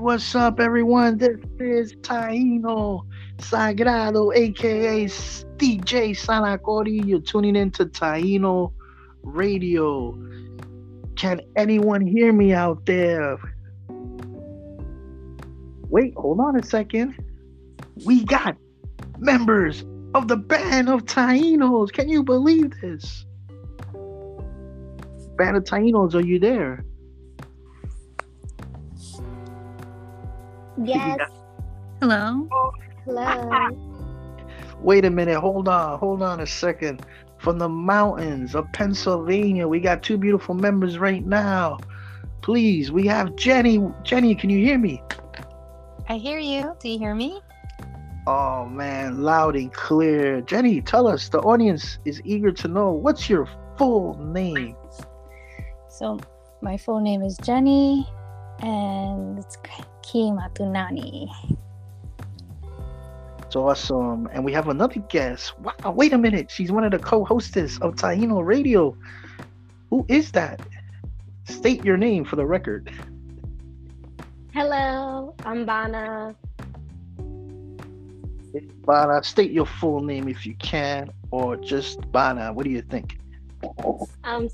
what's up, everyone? This is Taino Sagrado, aka DJ Sanacori. You're tuning in to Taino Radio. Can anyone hear me out there? Wait, hold on a second. We got members of the band of Tainos. Can you believe this? Band of Tainos, are you there? Yes. Hello. Hello. Wait a minute. Hold on. Hold on a second. From the mountains of Pennsylvania, we got two beautiful members right now. Please, we have Jenny. Jenny, can you hear me? I hear you. Do you hear me? Oh man, loud and clear. Jenny, tell us. The audience is eager to know what's your full name. So, my full name is Jenny, and it's Ki Matunani. It's awesome. And we have another guest. Wow, wait a minute. She's one of the co-hostess of Taino Radio. Who is that? State your name for the record. Hello, I'm Bana. Bana, state your full name if you can, or just Bana. What do you think? Um,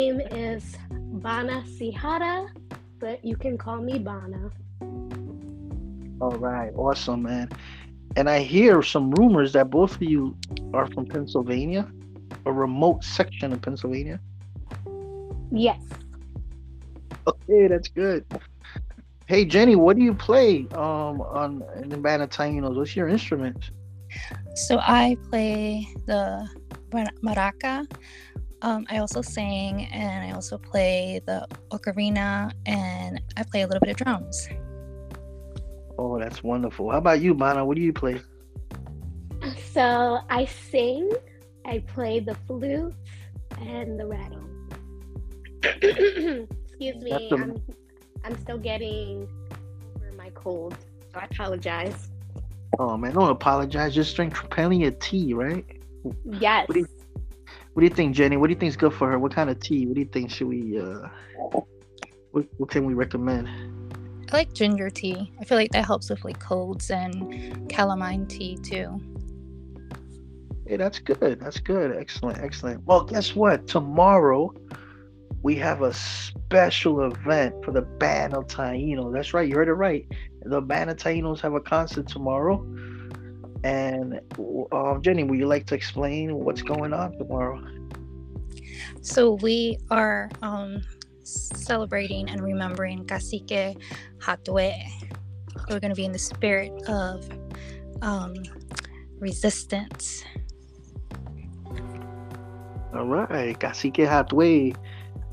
name is Bana Sihara, but you can call me Bana. All right, awesome, man. And I hear some rumors that both of you are from Pennsylvania, a remote section of Pennsylvania. Yes. Okay, that's good. Hey Jenny, what do you play um on in the band of Tainos? What's your instrument? So, I play the maraca. Um, I also sing, and I also play the ocarina, and I play a little bit of drums. Oh, that's wonderful. How about you, Mana? What do you play? So I sing, I play the flute and the rattle. Excuse me, That's a- I'm, I'm still getting over my cold, so I apologize. Oh man, don't apologize. Just drink plenty of tea, right? Yes. What do you- What do you think, Jenny? What do you think is good for her? What kind of tea? What do you think should we uh what, what can we recommend? I like ginger tea. I feel like that helps with like colds and calamine tea too. Hey, that's good. That's good. Excellent. Excellent. Well, guess what? Tomorrow we have a special event for the Band of Taino. That's right. You heard it right. The Band of Tainos have a concert tomorrow. And um, Jenny, would you like to explain what's going on tomorrow? So we are um, celebrating and remembering Cacique Hatuey. We're going to be in the spirit of um, resistance. All right, Cacique Hatuey.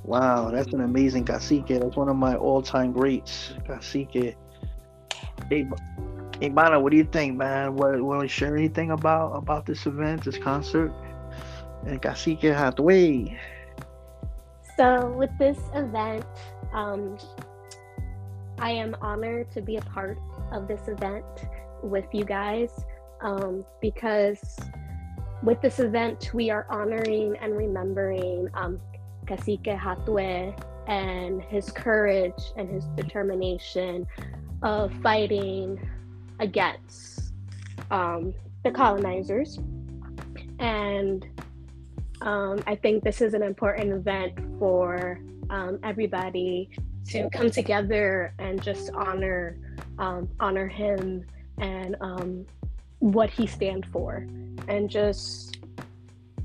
Wow, that's an amazing Cacique. That's one of my all-time greats, Cacique. Hey, Mana, what do you think, man? What want to share anything about about this event, this concert, and Cacique Hatuey? So, with this event, um, I am honored to be a part of this event with you guys um, because with this event, we are honoring and remembering um, Cacique Hatue and his courage and his determination of fighting against um, the colonizers. And um, I think this is an important event for um, everybody to come together and just honor um, honor him and um, what he stands for, and just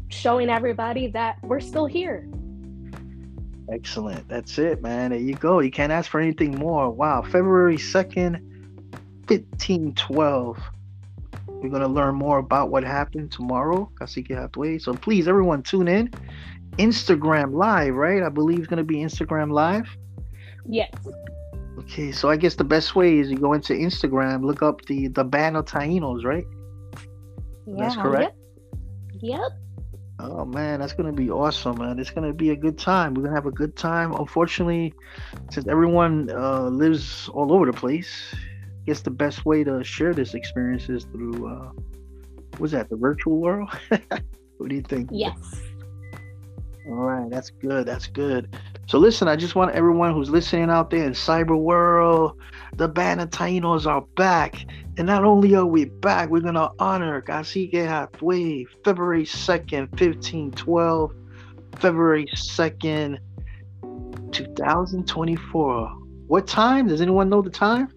showing everybody that we're still here. Excellent. That's it, man. There you go. You can't ask for anything more. Wow. February 2nd, 1512. We're going to learn more about what happened tomorrow. Cacique Hatuey. So please, everyone, tune in. Instagram Live, right? I believe it's going to be Instagram Live. Yes. Okay, so I guess the best way is you go into Instagram, look up the the band of Tainos, right? That's correct. Yep. Oh man, that's gonna be awesome, man. It's gonna be a good time. We're gonna have a good time. Unfortunately, since everyone uh, lives all over the place, guess the best way to share this experience is through uh, what's that, the virtual world? what do you think? Yes. All right, that's good. That's good. So listen, I just want everyone who's listening out there in cyber world, the band of Tainos are back. And not only are we back, we're gonna honor Cacique Hatuey February 2nd, 1512, February 2nd, 2024. What time? Does anyone know the time?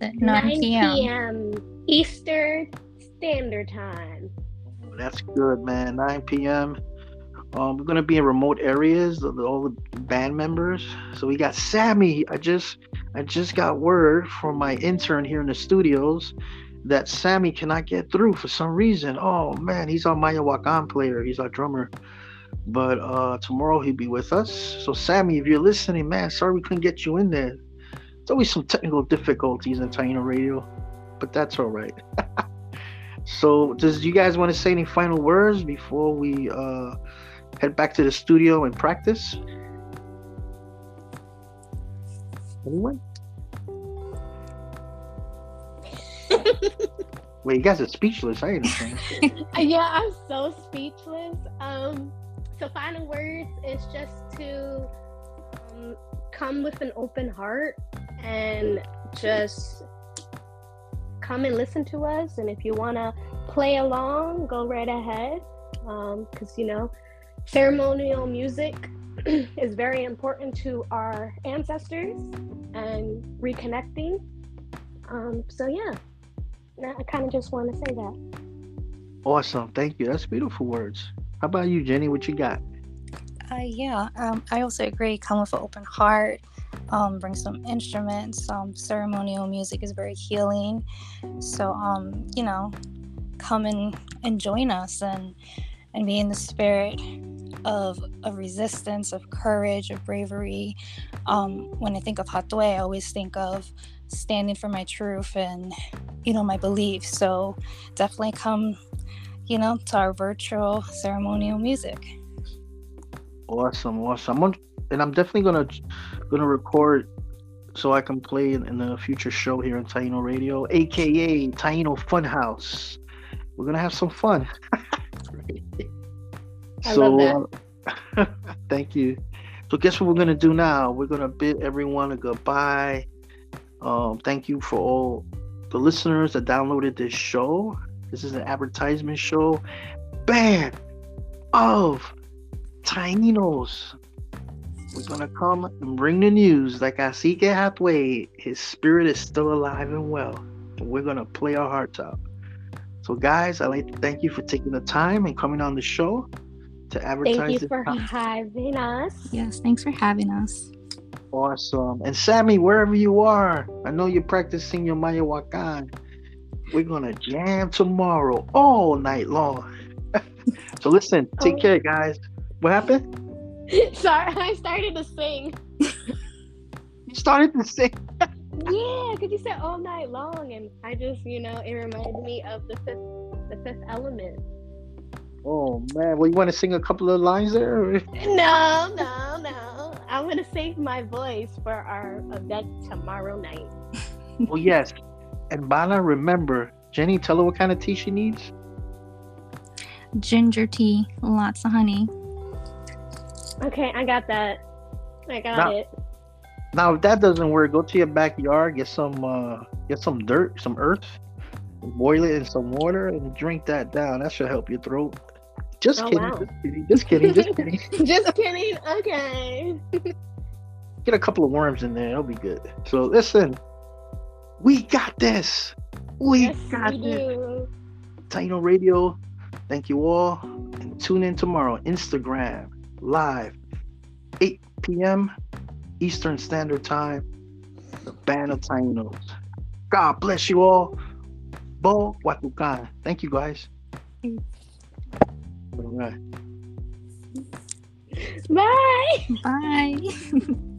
At 9 9 p.m. p.m. Eastern Standard Time. That's good, man. 9 p.m. Um, we're gonna be in remote areas. the- the- All the band members. So we got Sammy. I just, I just got word from my intern here in the studios that Sammy cannot get through for some reason. Oh man, he's our Mayohuacán player. He's our drummer. But uh, tomorrow he'll be with us. So Sammy, if you're listening, man, sorry we couldn't get you in there. There's always some technical difficulties in Taino Radio, but that's all right. so, does you guys want to say any final words before we uh, head back to the studio and practice? Anyone? Wait, you guys are speechless. I understand. Yeah, I'm so speechless. Um, so final words is just to um, come with an open heart and just come and listen to us. And if you want to play along, go right ahead. Because you know, ceremonial music is very important to our ancestors and reconnecting. Um, so yeah, I kind of just want to say that. awesome. Thank you. That's beautiful words. How about you, Jenny? What you got? Uh, yeah, um, I also agree. Come with an open heart. Um, bring some instruments. Um, ceremonial music is very healing. So, um, you know, come and, and join us and and be in the spirit of of resistance, of courage, of bravery. Um, when I think of Hatuey, I always think of standing for my truth and you know my beliefs. So, definitely come, you know, to our virtual ceremonial music. Awesome, awesome. And I'm definitely gonna gonna record so I can play in, in a future show here on Taino Radio, aka Taino Funhouse. We're gonna have some fun. I love uh, thank you. So guess what we're gonna do now? We're gonna bid everyone a goodbye. Um, thank you for all the listeners that downloaded this show. This is an advertisement show. Band of Tainos. We're gonna come and bring the news like Asike Hatuey. His spirit is still alive and well. And we're gonna play our hearts out. So guys, I'd like to thank you for taking the time and coming on the show to advertise Thank you for con- having us. Yes, thanks for having us. Awesome. And Sammy, wherever you are, I know you're practicing your Mayohuacán. We're gonna jam tomorrow all night long. so listen, take Oh. care, guys. What happened? Sorry, I started to sing. You started to sing. Yeah, because you said all night long, and I just, you know, it reminded me of the fifth, the fifth element. Oh man, well you want to sing a couple of lines there? No, no, no. I'm gonna save my voice for our event tomorrow night. oh yes. And Bala, remember, Jenny, tell her what kind of tea she needs. Ginger tea, lots of honey. Okay, I got that. I got Now- it. Now if that doesn't work, go to your backyard, get some uh get some dirt, some earth, boil it in some water and drink that down. That should help your throat. Just Oh, kidding, wow. just kidding, just kidding, just kidding. Just kidding. Okay. Get a couple of worms in there, it'll be good. So listen, we got this. We Yes, got we this. do. Taino Radio. Thank you all. And tune in tomorrow. On Instagram live, 8 p.m. Eastern Standard Time. The Band of Tainos. God bless you all. Bo Watukan. Thank you guys. All right. Bye. Bye.